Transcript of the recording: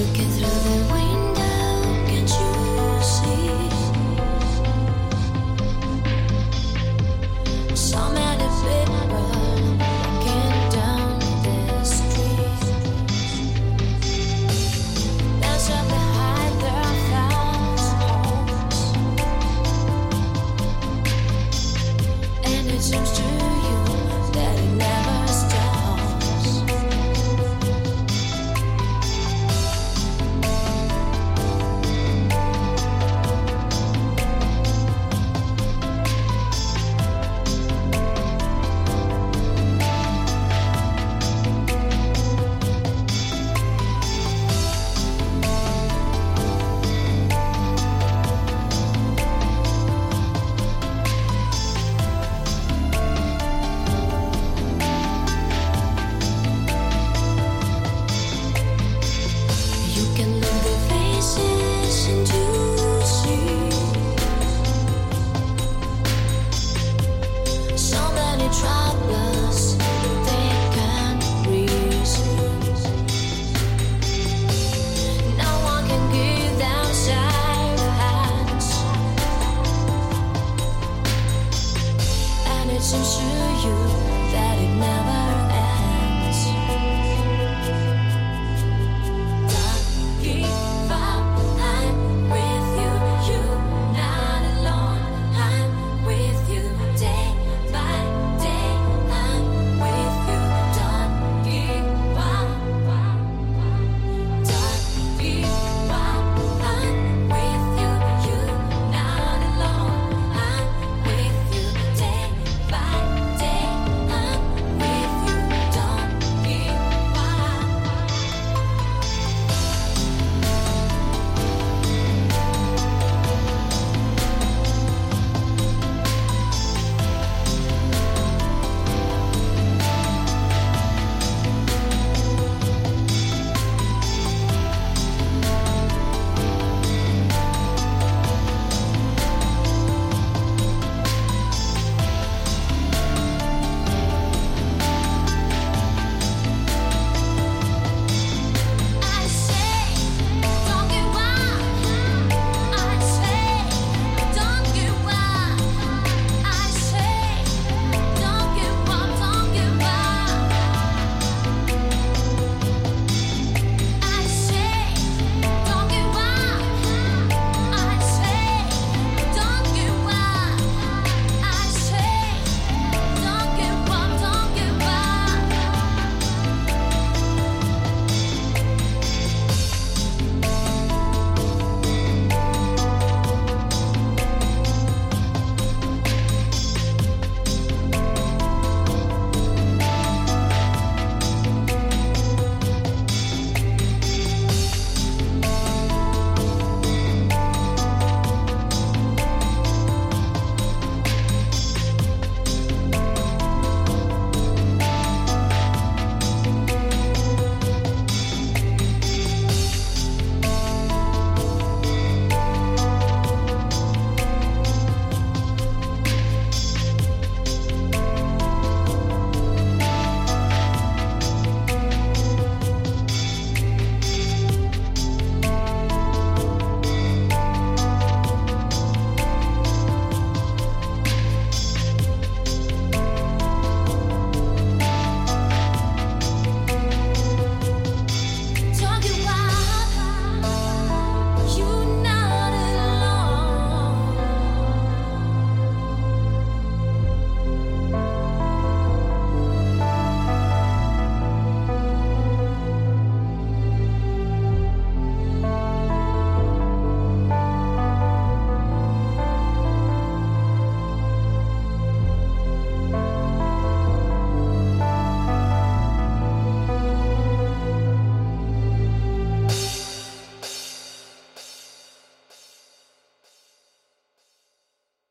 looking